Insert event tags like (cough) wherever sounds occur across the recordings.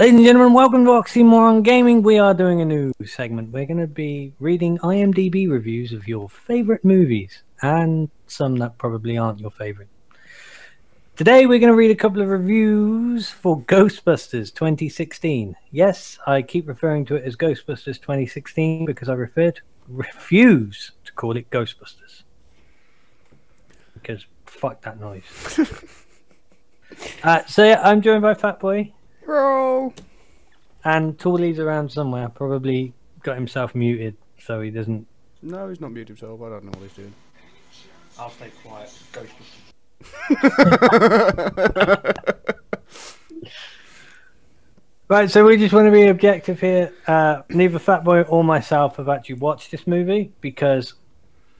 Ladies and gentlemen, welcome to Oxymoron Gaming. We are doing a new segment. We're going to be reading IMDb reviews of your favorite movies and some that probably aren't your favorite. Today, we're going to read a couple of reviews for Ghostbusters 2016. Yes, I keep referring to it as Ghostbusters 2016 because I refer to, refuse to call it Ghostbusters. Because fuck that noise. (laughs) uh, so, yeah, I'm joined by Fatboy. Bro. And Tooley's around somewhere, probably got himself muted so he doesn't. No, he's not muted himself. I don't know what he's doing. I'll stay quiet. (laughs) right, so we just want to be objective here. Uh, neither Fatboy or myself have actually watched this movie because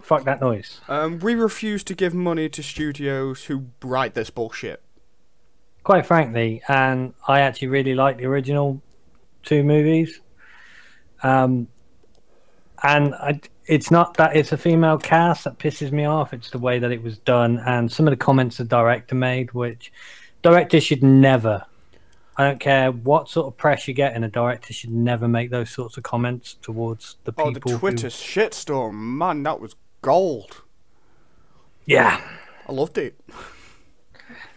fuck that noise. Um, we refuse to give money to studios who write this bullshit. Quite frankly, and I actually really like the original two movies. Um, and I, it's not that it's a female cast that pisses me off. It's the way that it was done, and some of the comments the director made, which directors should never. I don't care what sort of press you get, and a director should never make those sorts of comments towards the people. Oh, the Twitter who, shitstorm, man, that was gold. yeah. I loved it. (laughs)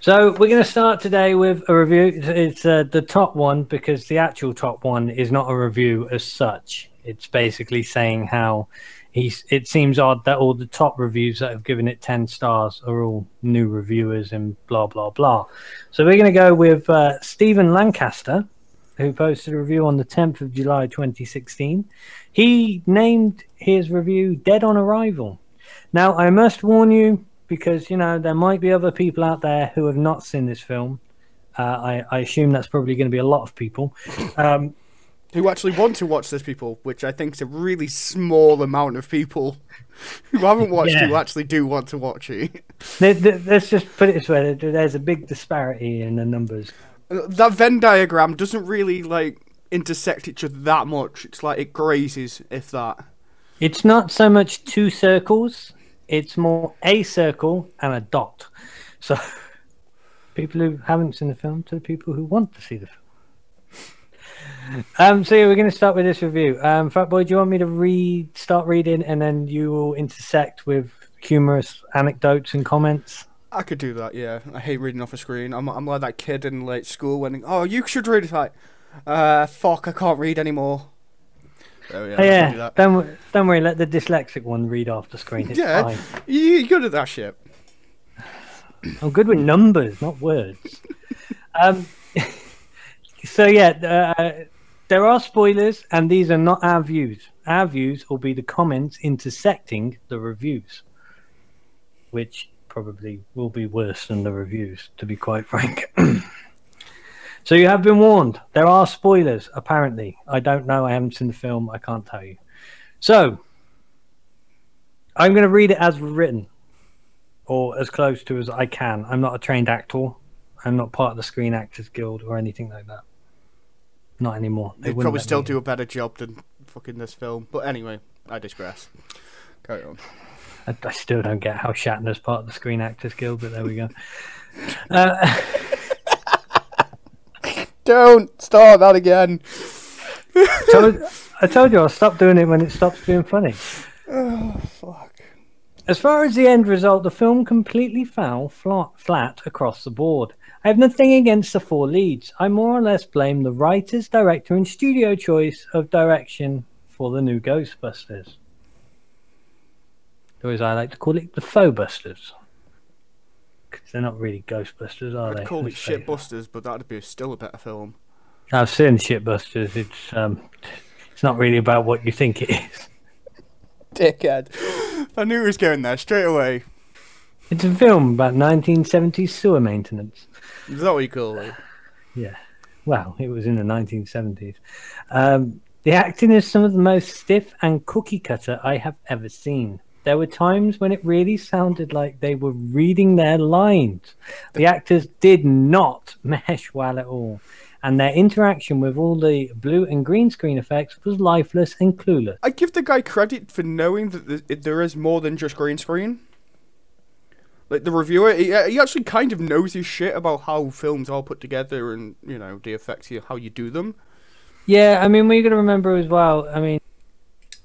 So we're going to start today with a review. It's, uh, the top one because the actual top one is not a review as such. It's basically saying how he's. It seems odd that all the top reviews that have given it ten stars are all new reviewers and blah blah blah. So we're going to go with uh, Stephen Lancaster, who posted a review on the 10th of July 2016. He named his review "Dead on Arrival." Now I must warn you because you know there might be other people out there who have not seen this film. Uh, I, I assume that's probably going to be a lot of people. Um, (laughs) Who actually want to watch this, people, which I think is a really small amount of people (laughs) who haven't watched Yeah. who actually do want to watch it. (laughs) there- there- let's just put it this way: there's a big disparity in the numbers. That Venn diagram doesn't really, like, intersect each other that much. It's like it grazes, if that. It's not so much two circles; it's more a circle and a dot. So, (laughs) people who haven't seen the film to the people who want to see the film. Um, so yeah, we're going to start with this review. Um, Fat Boy, do you want me to read, start reading, and then you will intersect with humorous anecdotes and comments? I could do that, yeah. I hate reading off a screen. I'm, I'm like that kid in late school when, oh, you should read it. Like, uh, fuck, I can't read anymore. Oh yeah, Oh, do yeah, that. don't don't worry. Let the dyslexic one read off the screen. It's Yeah. fine. You, you're good at that shit. I'm good with numbers, not words. um, (laughs) so yeah, uh, there are spoilers, and these are not our views. Our views will be the comments intersecting the reviews, which probably will be worse than the reviews, to be quite frank. (clears throat) so you have been warned. There are spoilers, apparently. I don't know. I haven't seen the film. I can't tell you. So I'm going to read it as written or as close to as I can. I'm not a trained actor. I'm not part of the Screen Actors Guild or anything like that. Not anymore. They They'd probably still do a better job than fucking this film. But anyway, I digress. Carry on. I, I still don't get how Shatner's part of the Screen Actors Guild, but there we go. (laughs) Uh, (laughs) Don't start that again. told, I told you I'll stop doing it when it stops being funny. Oh fuck. As far as the end result, the film completely fell flat, flat across the board. I have nothing against the four leads. I more or less blame the writers, director, and studio choice of direction for the new Ghostbusters. Or as I like to call it, the faux busters. 'Cause they're not really Ghostbusters, are they? I'd call it Shitbusters, but that'd be still a better film. I've seen Shitbusters. It's um, it's not really about what you think it is. Dickhead. I knew he was going there straight away. It's a film about 1970s sewer maintenance. Is that what you call it? Yeah. Well, it was in the 1970s. Um, the acting is some of the most stiff and cookie cutter I have ever seen. There were times when it really sounded like they were reading their lines. The actors did not (laughs) mesh well at all, and their interaction with all the blue and green screen effects was lifeless and clueless. I give the guy credit for knowing that there is more than just green screen. Like the reviewer, he, uh, he actually kind of knows his shit about how films are put together and you know the effects, how you do them. Yeah, I mean, we got to remember as well. I mean,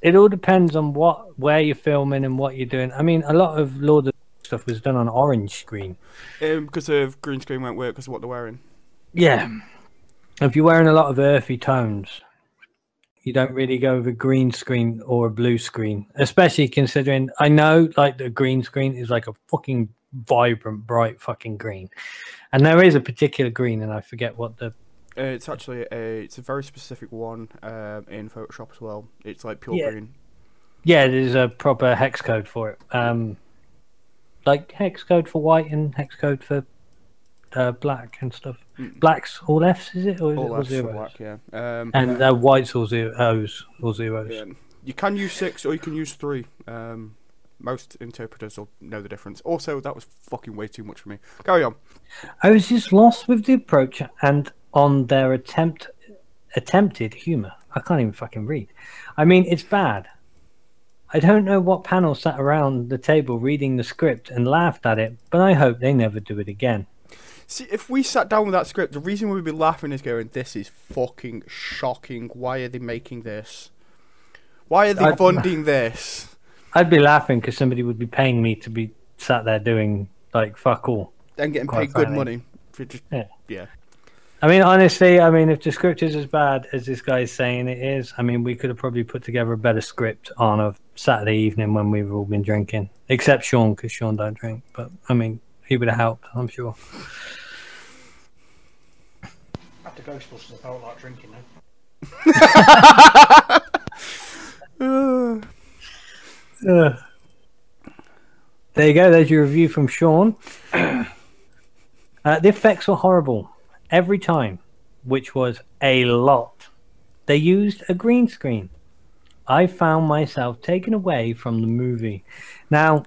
it all depends on what where you're filming and what you're doing. I mean, a lot of Lord of the stuff was done on orange screen. Um, because of green screen won't work because of what they're wearing. Yeah, if you're wearing a lot of earthy tones, you don't really go with a green screen or a blue screen, especially considering I know like the green screen is like a fucking vibrant, bright fucking green, and there is a particular green, and I forget what the Uh, it's actually a it's a very specific one um, in Photoshop as well. It's like pure Yeah. green. Yeah, there's a proper hex code for it. Um, like hex code for white and hex code for uh, black and stuff. Mm. Black's all F's, is it, or is All all F's zeros? black, yeah. Um, And uh, white's all zero, O's or zeros. yeah. You can use six or you can use three. Um, most interpreters will know the difference. Also, that was fucking way too much for me. Carry on. I was just lost with the approach and on their attempt attempted humor. I can't even fucking read. I mean, it's bad. I don't know what panel sat around the table reading the script and laughed at it, but I hope they never do it again. See, if we sat down with that script, the reason we'd be laughing is going, "This is fucking shocking. Why are they making this? Why are they I- funding this?" I'd be laughing because somebody would be paying me to be sat there doing like fuck all. And getting paid good money for just Yeah. yeah. I mean, honestly, I mean, if the script is as bad as this guy's saying it is, I mean, we could have probably put together a better script on a Saturday evening when we've all been drinking, except Sean, because Sean don't drink. But I mean, he would have helped, I'm sure. After Ghostbusters, I felt like drinking now. (laughs) Uh, There you go. There's your review from Sean. (clears throat) uh, the effects were horrible every time, which was a lot. They used a green screen. I found myself taken away from the movie. Now,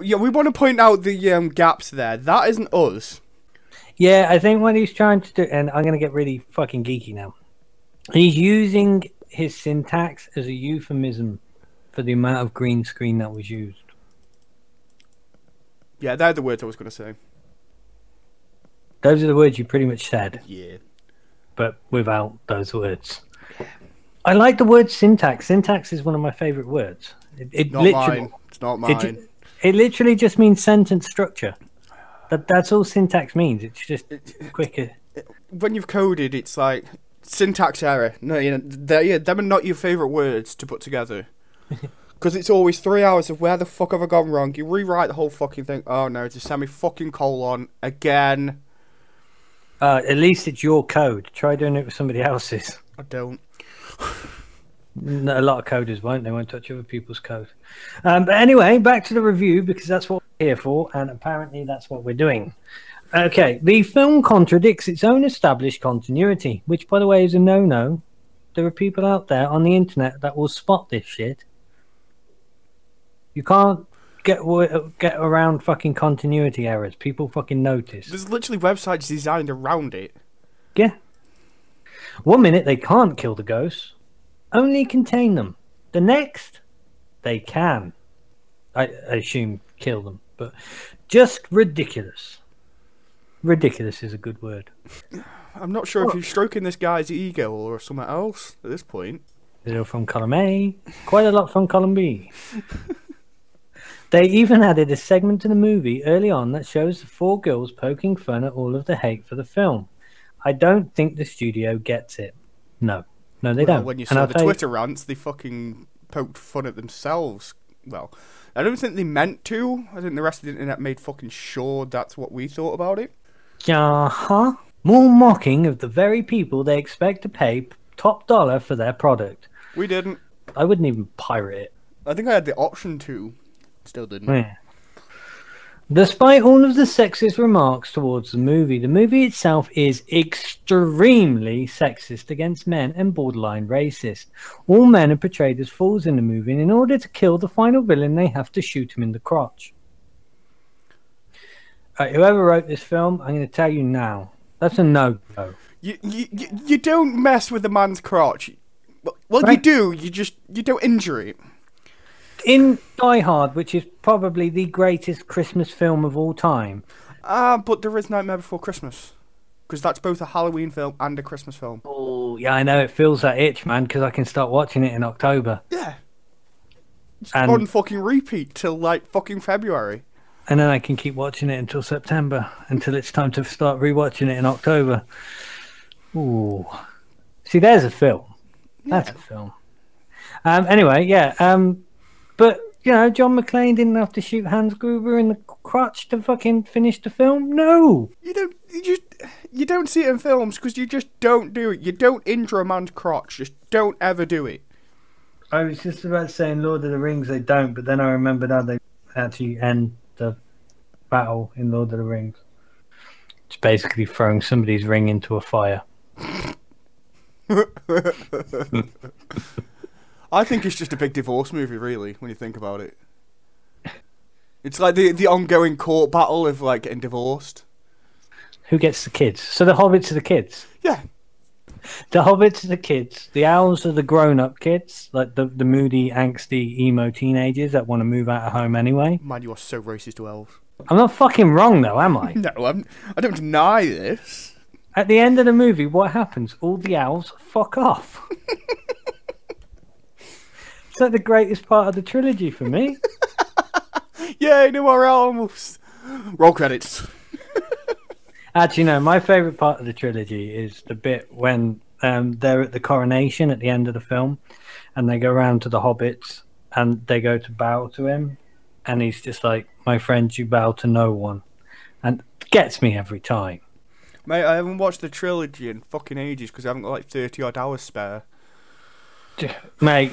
yeah, we want to point out the um, gaps there. That isn't us. yeah, I think what he's trying to do, and I'm going to get really fucking geeky now. He's using his syntax as a euphemism for the amount of green screen that was used. Yeah, they're the words I was going to say. Those are the words you pretty much said. Yeah. but without those words. I like the word syntax. Syntax is one of my favorite words. It, it Not literally, mine. It's not mine. ju- it literally just means sentence structure. That that's all syntax means. It's just quicker. when you've coded, it's like syntax error. No, you know, they're, yeah, them are not your favorite words to put together. (laughs) Because it's always three hours of where the fuck have I gone wrong? You rewrite the whole fucking thing. Oh no, it's a semi fucking colon again. Uh, at least it's your code. Try doing it with somebody else's. I don't. A lot of coders won't. They won't touch other people's code. Um, but anyway, back to the review because that's what we're here for, and apparently that's what we're doing. Okay, the film contradicts its own established continuity, which, by the way, is a no-no. There are people out there on the internet that will spot this shit. You can't get get around fucking continuity errors. People fucking notice. There's literally websites designed around it. Yeah. One minute they can't kill the ghosts, only contain them. The next, they can. I, I assume kill them, but just ridiculous. Ridiculous is a good word. (sighs) I'm not sure if you're stroking this guy's ego or something else at this point. Little from column A, quite a lot from column B. (laughs) they even added a segment to the movie early on that shows the four girls poking fun at all of the hate for the film. I don't think the studio gets it. No, no, they Well, don't. When you And saw the tell you- Twitter rants, they fucking poked fun at themselves. Well, I don't think they meant to. I think the rest of the internet made fucking sure that's what we thought about it. Uh-huh. More mocking of the very people they expect to pay top dollar for their product. We didn't. I wouldn't even pirate it. I think I had the option to. Still didn't. Yeah. Despite all of the sexist remarks towards the movie, the movie itself is extremely sexist against men and borderline racist. All men are portrayed as fools in the movie, and in order to kill the final villain, they have to shoot him in the crotch. Alright, whoever wrote this film, I'm going to tell you now, that's a no-go. You, you, you, you don't mess with a man's crotch. Well, well you do. You just you don't injure it. In Die Hard, which is probably the greatest Christmas film of all time. Ah, but there is Nightmare Before Christmas. Because that's both a Halloween film and a Christmas film. Oh, yeah, I know it feels that itch, man, because I can start watching it in October, Yeah. It's And- on fucking repeat till like fucking February. and then I can keep watching it until September, until it's time to start rewatching it in October. Ooh, see, there's a film. That's a film. Um. Anyway, yeah. Um. But you know, John McClane didn't have to shoot Hans Gruber in the crotch to fucking finish the film. No. You don't. You just. You don't see it in films because you just don't do it. You don't injure a man's crotch. Just don't ever do it. I was just about saying Lord of the Rings they don't, but then I remembered how they actually end the battle in Lord of the Rings. It's basically throwing somebody's ring into a fire. (laughs) I think it's just a big divorce movie, really, when you think about it. It's like the the ongoing court battle of like getting divorced. Who gets the kids? So the hobbits are the kids. Yeah. The hobbits are the kids. The owls are the grown-up kids, like the the moody, angsty, emo teenagers that want to move out of home anyway. Man, you are so racist to elves. I'm not fucking wrong though, am I? (laughs) No, I'm. I don't deny this. At the end of the movie, what happens? All the owls fuck off. (laughs) it's like the greatest part of the trilogy for me. (laughs) Yay, no more elves. Roll credits. (laughs) Actually, no. My favorite part of the trilogy is the bit when um, they're at the coronation at the end of the film, and they go around to the hobbits and they go to bow to him, and he's just like, "My friends, you bow to no one," and gets me every time. Mate, I haven't watched the trilogy in fucking ages because I haven't got like 30 odd hours spare. Mate,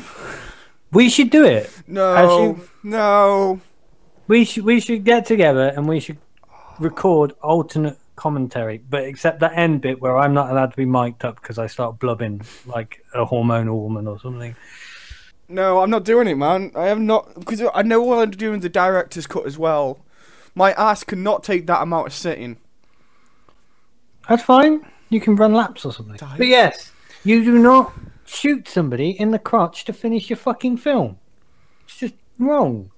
we should do it. No, Actually- no. We should we should get together and we should record alternate commentary, but except that end bit where I'm not allowed to be mic'd up because I start blubbing like a hormonal woman or something. No, I'm not doing it, man. I am not because I know what I'm doing the director's cut as well. My ass cannot take that amount of sitting. That's fine. You can run laps or something. But yes, you do not shoot somebody in the crotch to finish your fucking film. It's just wrong.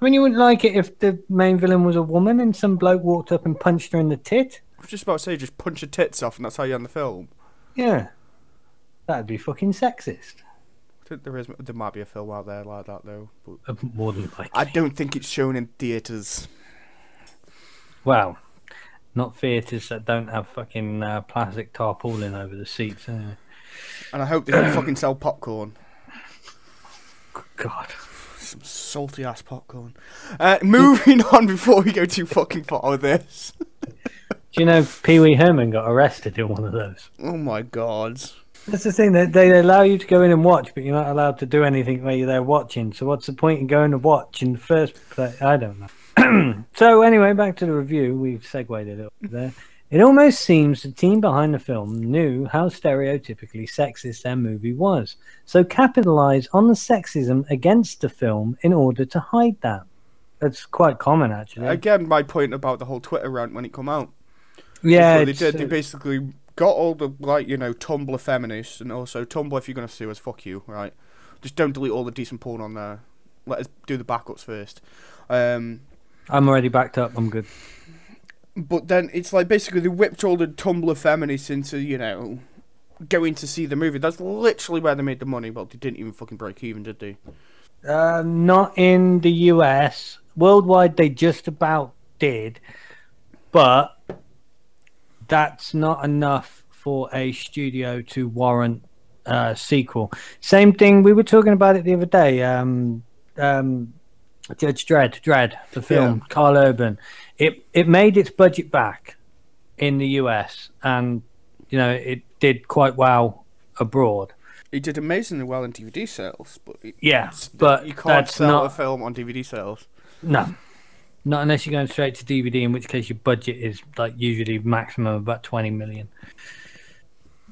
I mean, you wouldn't like it if the main villain was a woman and some bloke walked up and punched her in the tit. I was just about to say, just punch her tits off, and that's how you end the film. Yeah. That'd be fucking sexist. I think there is, there might be a film out there like that though, but More than likely. I don't think it's shown in theaters. Well, not theatres that don't have fucking uh, plastic tarpaulin over the seats. Anyway. And I hope they don't fucking sell popcorn. God. Some salty ass popcorn. Uh, moving on before we go too fucking far with this. Do you know Pee Wee Herman got arrested in one of those? Oh my god. That's the thing. They, they allow you to go in and watch, but you're not allowed to do anything while you're there watching. So what's the point in going to watch in the first place? I don't know. (clears throat) so anyway, back to the review. We've segued a little bit there. It almost seems the team behind the film knew how stereotypically sexist their movie was, so capitalized on the sexism against the film in order to hide that. That's quite common, actually. Again, my point about the whole Twitter rant when it come out. yeah, they did. They basically got all the like you know Tumblr feminists and also Tumblr if you're gonna sue us, fuck you, right? Just don't delete all the decent porn on there. Let us do the backups first. Um, I'm already backed up. I'm good. But then it's like basically they whipped all the Tumblr feminists into you know going to see the movie. That's literally where they made the money. Well, they didn't even fucking break even, did they? Uh, not in the US. Worldwide, they just about did, but that's not enough for a studio to warrant a sequel. Same thing. We were talking about it the other day. Um, um, Judge Dredd, Dredd, the film, Karl Urban. It it made its budget back in the US, and you know it did quite well abroad. It did amazingly well in DVD sales, but it, Yeah, but you can't that's sell not a film on DVD sales. No. Not unless you're going straight to DVD, in which case your budget is like usually maximum about 20 million,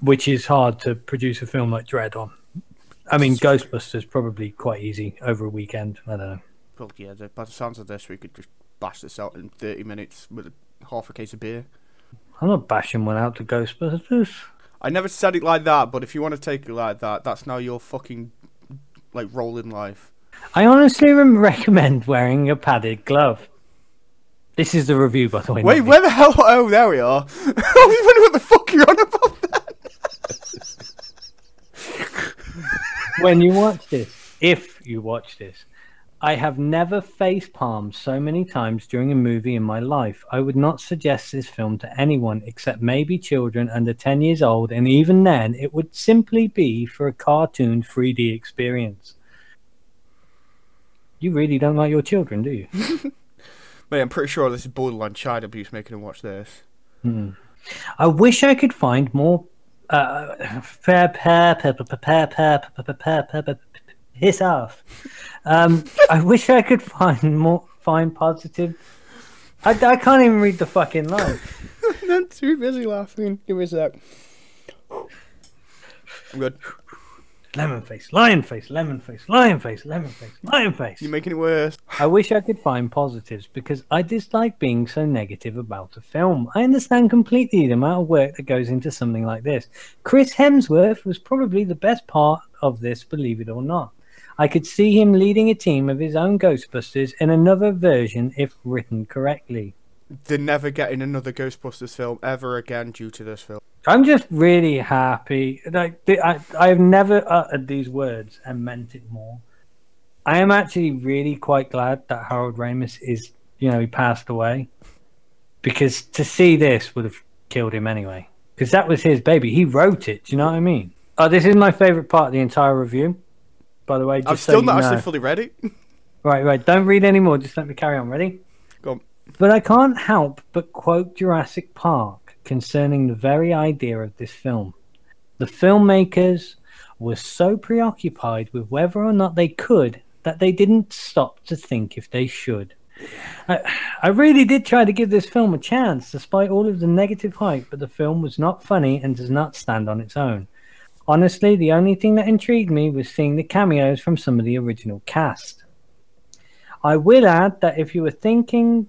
which is hard to produce a film like Dredd on. I mean, Ghostbusters probably quite easy over a weekend. I don't know. Well, yeah, the, by the sounds of this, we could just bash this out in 30 minutes with a, half a case of beer. I'm not bashing one out to Ghostbusters. I never said it like that, but if you want to take it like that, that's now your fucking like role in life. I honestly recommend wearing a padded glove. This is the review, by the way. Wait, where the hell? Oh, there we are. (laughs) I was wondering what the fuck you're on about. when you watch this, if you watch this, I have never face palmed so many times during a movie in my life. I would not suggest this film to anyone except maybe children under 10 years old, and even then, it would simply be for a cartoon 3D experience. You really don't like your children, do you? Mate, I'm pretty sure this is borderline child abuse making him watch this. I wish I could find more. Uh, piss off. Um, I wish I could find more find positive. I, I can't even read the fucking line. (laughs) I'm too busy laughing. Give me a sec. I'm good. Lemon face, lion face, lemon face, lion face, lemon face, lion face. You're making it worse. I wish I could find positives because I dislike being so negative about a film. I understand completely the amount of work that goes into something like this. Chris Hemsworth was probably the best part of this, believe it or not. I could see him leading a team of his own Ghostbusters in another version if written correctly. They're never getting another Ghostbusters film ever again due to this film. I'm just really happy. Like I, I've never uttered these words and meant it more. I am actually really quite glad that Harold Ramis is, you know, he passed away, because to see this would have killed him anyway. Because that was his baby. He wrote it. Do you know what I mean? Oh, this is my favorite part of the entire review. By the way, just I'm still you not know. actually fully ready. (laughs) Right, right. Don't read anymore. Just let me carry on. Ready? Go on. But I can't help but quote Jurassic Park concerning the very idea of this film. The filmmakers were so preoccupied with whether or not they could that they didn't stop to think if they should. I, I really did try to give this film a chance despite all of the negative hype, but the film was not funny and does not stand on its own. Honestly, the only thing that intrigued me was seeing the cameos from some of the original cast. I will add that if you were thinking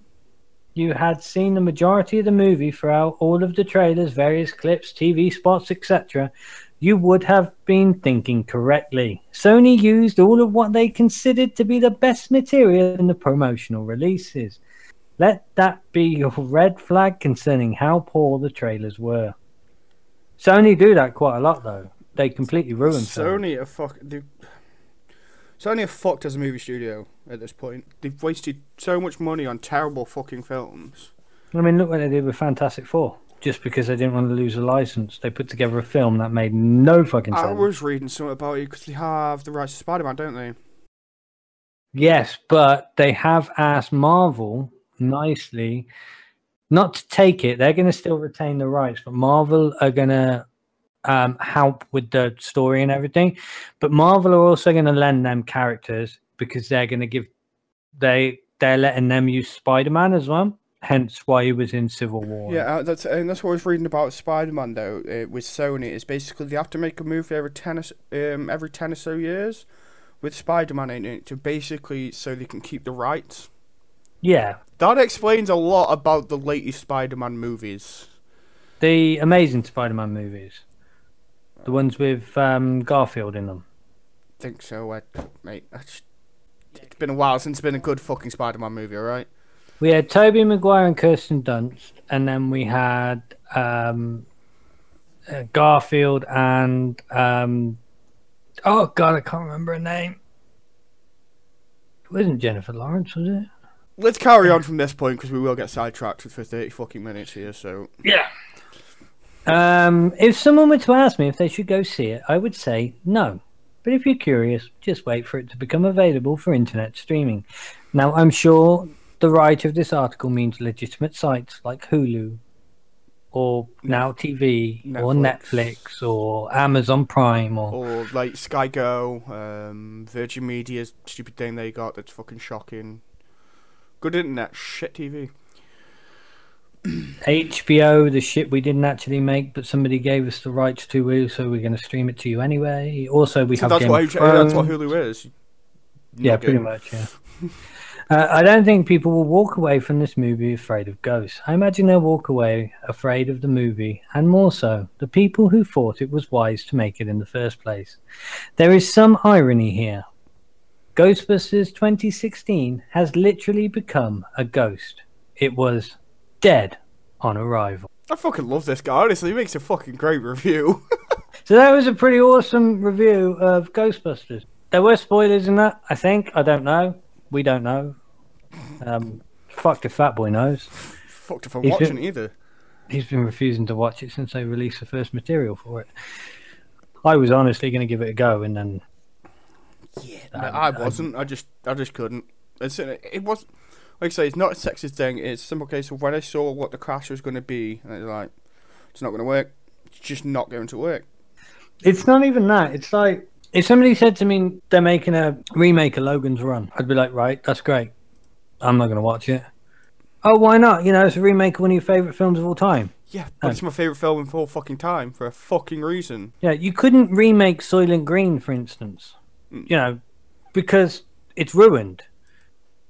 you had seen the majority of the movie throughout all of the trailers, various clips, TV spots, etc., you would have been thinking correctly. Sony used all of what they considered to be the best material in the promotional releases. Let that be your (laughs) red flag concerning how poor the trailers were. Sony do that quite a lot, though. They completely ruin films. Sony are fuck. They, Sony are fucked as a movie studio at this point. They've wasted so much money on terrible fucking films. I mean, look what they did with Fantastic Four. Just because they didn't want to lose a license, they put together a film that made no fucking sense. I was reading something about it because they have the rights to Spider-Man, don't they? Yes, but they have asked Marvel nicely not to take it. They're going to still retain the rights, but Marvel are going to um, help with the story and everything. But Marvel are also going to lend them characters because they're going to give they they're letting them use Spider Man as well. Hence why he was in Civil War. Yeah, uh, that's and that's what I was reading about Spider-Man though. Uh, with Sony, is basically they have to make a movie every ten or um every ten or so years with Spider-Man in it to basically so they can keep the rights. yeah. That explains a lot about the latest Spider-Man movies. The Amazing Spider Man movies, the ones with um, Garfield in them. think so, uh, mate. That's- It's been a while since it's been a good fucking Spider-Man movie, alright? We had Tobey Maguire and Kirsten Dunst, and then we had um, uh, Garfield and um, oh god, I can't remember her name. It wasn't Jennifer Lawrence, was it? Let's carry on from this point because we will get sidetracked for thirty fucking minutes here. So Yeah. Um, if someone were to ask me if they should go see it, I would say no. But if you're curious, just wait for it to become available for internet streaming. Now, I'm sure the writer of this article means legitimate sites like Hulu, or Now TV, or Netflix. Netflix, or Amazon Prime, or or like Sky Go, um, Virgin Media's stupid thing they got that's fucking shocking. Good internet, shit TV. HBO, the shit we didn't actually make, but somebody gave us the rights to, so we're going to stream it to you anyway. Also, we So have that's Game what of that's what. Hulu is. Yeah, pretty much. Yeah. uh, I don't think people will walk away from this movie afraid of ghosts. I imagine they'll walk away afraid of the movie, and more so, the people who thought it was wise to make it in the first place. There is some irony here. Ghostbusters 2016 has literally become a ghost. It was dead on arrival. I fucking love this guy. Honestly, he makes a fucking great review. (laughs) So that was a pretty awesome review of Ghostbusters. There were spoilers in that, I think. I don't know. We don't know. Um, fuck if Fat Boy knows. Fucked if I'm He's watching been- either. He's been refusing to watch it since they released the first material for it. I was honestly going to give it a go, and then Yeah, Um, I wasn't. I just, I just couldn't. It's, it was, like I say, it's not a sexist thing. It's a simple case of when I saw what the crash was going to be, and I was like, it's not going to work. It's just not going to work. it's not even that. It's like if somebody said to me they're making a remake of Logan's Run, I'd be like, right, that's great. I'm not going to watch it. Oh, why not? You know, it's a remake of one of your favorite films of all time. Yeah, but No. it's my favorite film of all fucking time for a fucking reason. Yeah, you couldn't remake Soylent Green, for instance. Mm. You know, because it's ruined.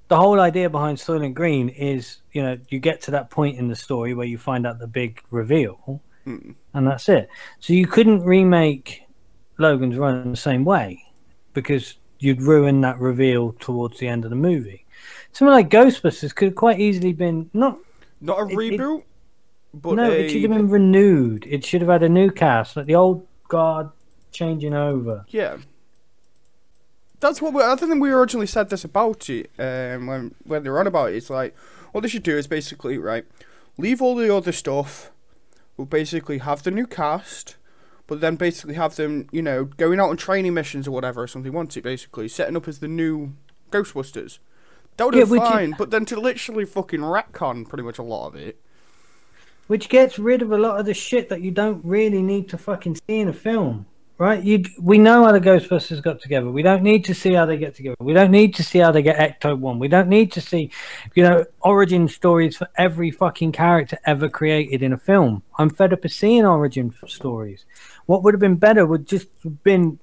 The whole idea behind Soylent Green is, you know, you get to that point in the story where you find out the big reveal, Mm. and that's it. So you couldn't remake Logan's Run the same way because you'd ruin that reveal towards the end of the movie. Something like Ghostbusters could have quite easily been not Not a It- it- reboot, but no, a, it should have been renewed. It should have had a new cast, like the old guard changing over. Yeah. That's what we, I think we originally said this about it um, when when they were on about it. It's like what they should do is basically right, leave all the other stuff. We'll basically have the new cast, but then basically have them, you know, going out on training missions or whatever, or something. Want it basically setting up as the new Ghostbusters. That would Yeah, have been which is- fine, but then to literally fucking retcon pretty much a lot of it. which gets rid of a lot of the shit that you don't really need to fucking see in a film, right? You we know how the Ghostbusters got together. We don't need to see how they get together. We don't need to see how they get Ecto One. We don't need to see, you know, origin stories for every fucking character ever created in a film. I'm fed up of seeing origin stories. What would have been better would just have been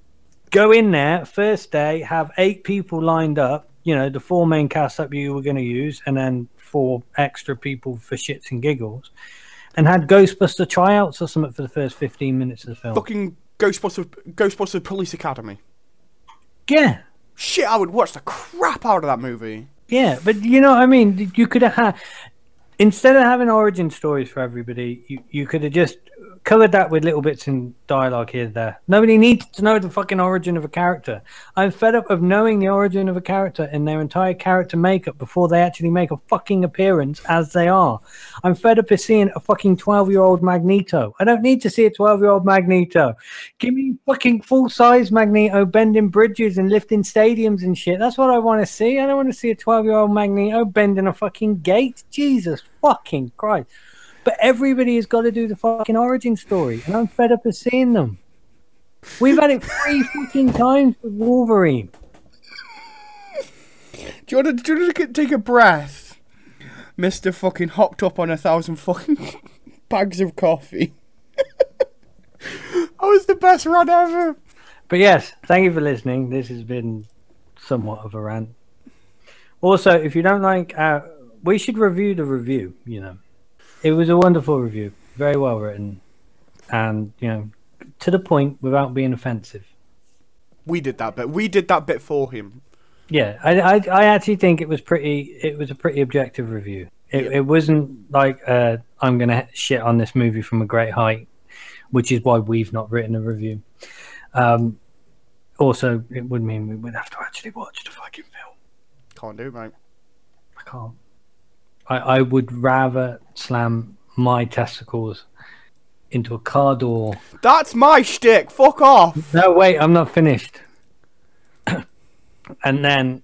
go in there first day, have eight people lined up. You know, the four main cast that you were going to use, and then four extra people for shits and giggles and had Ghostbuster tryouts or something for the first 15 minutes of the film. Fucking Ghostbusters, Ghostbusters Police Academy. Yeah, Shit, I would watch the crap out of that movie. yeah, but you know what I mean? You could have had, instead of having origin stories for everybody, you, you could have just covered that with little bits in dialogue here and there. Nobody needs to know the fucking origin of a character. I'm fed up of knowing the origin of a character and their entire character makeup before they actually make a fucking appearance as they are. I'm fed up of seeing a fucking 12 year old Magneto. I don't need to see a 12 year old Magneto. Give me fucking full size Magneto bending bridges and lifting stadiums and shit. That's what I want to see. I don't want to see a 12 year old Magneto bending a fucking gate. Jesus fucking Christ. But everybody has got to do the fucking origin story, and I'm fed up of seeing them. We've had it three (laughs) fucking times with Wolverine. Do you want to, do you want to take a breath? Mister fucking hopped up on a thousand fucking (laughs) bags of coffee. (laughs) that was the best run ever. But yes, thank you for listening. This has been somewhat of a rant. Also, if you don't like, uh, we should review the review. You know, it was a wonderful review, very well written, and you know, to the point without being offensive. We did that bit. We did that bit for him. Yeah, I, I, I actually think it was pretty. It was a pretty objective review. It, Yeah. it wasn't like uh, I'm gonna shit on this movie from a great height, which is why we've not written a review. Um, also, it would mean we would have to actually watch the fucking film. Can't do it, mate. I can't. I, I would rather slam my testicles into a car door. That's my shtick. Fuck off. No, wait, I'm not finished. (clears throat) and then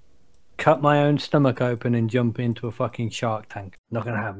cut my own stomach open and jump into a fucking shark tank. Not gonna happen.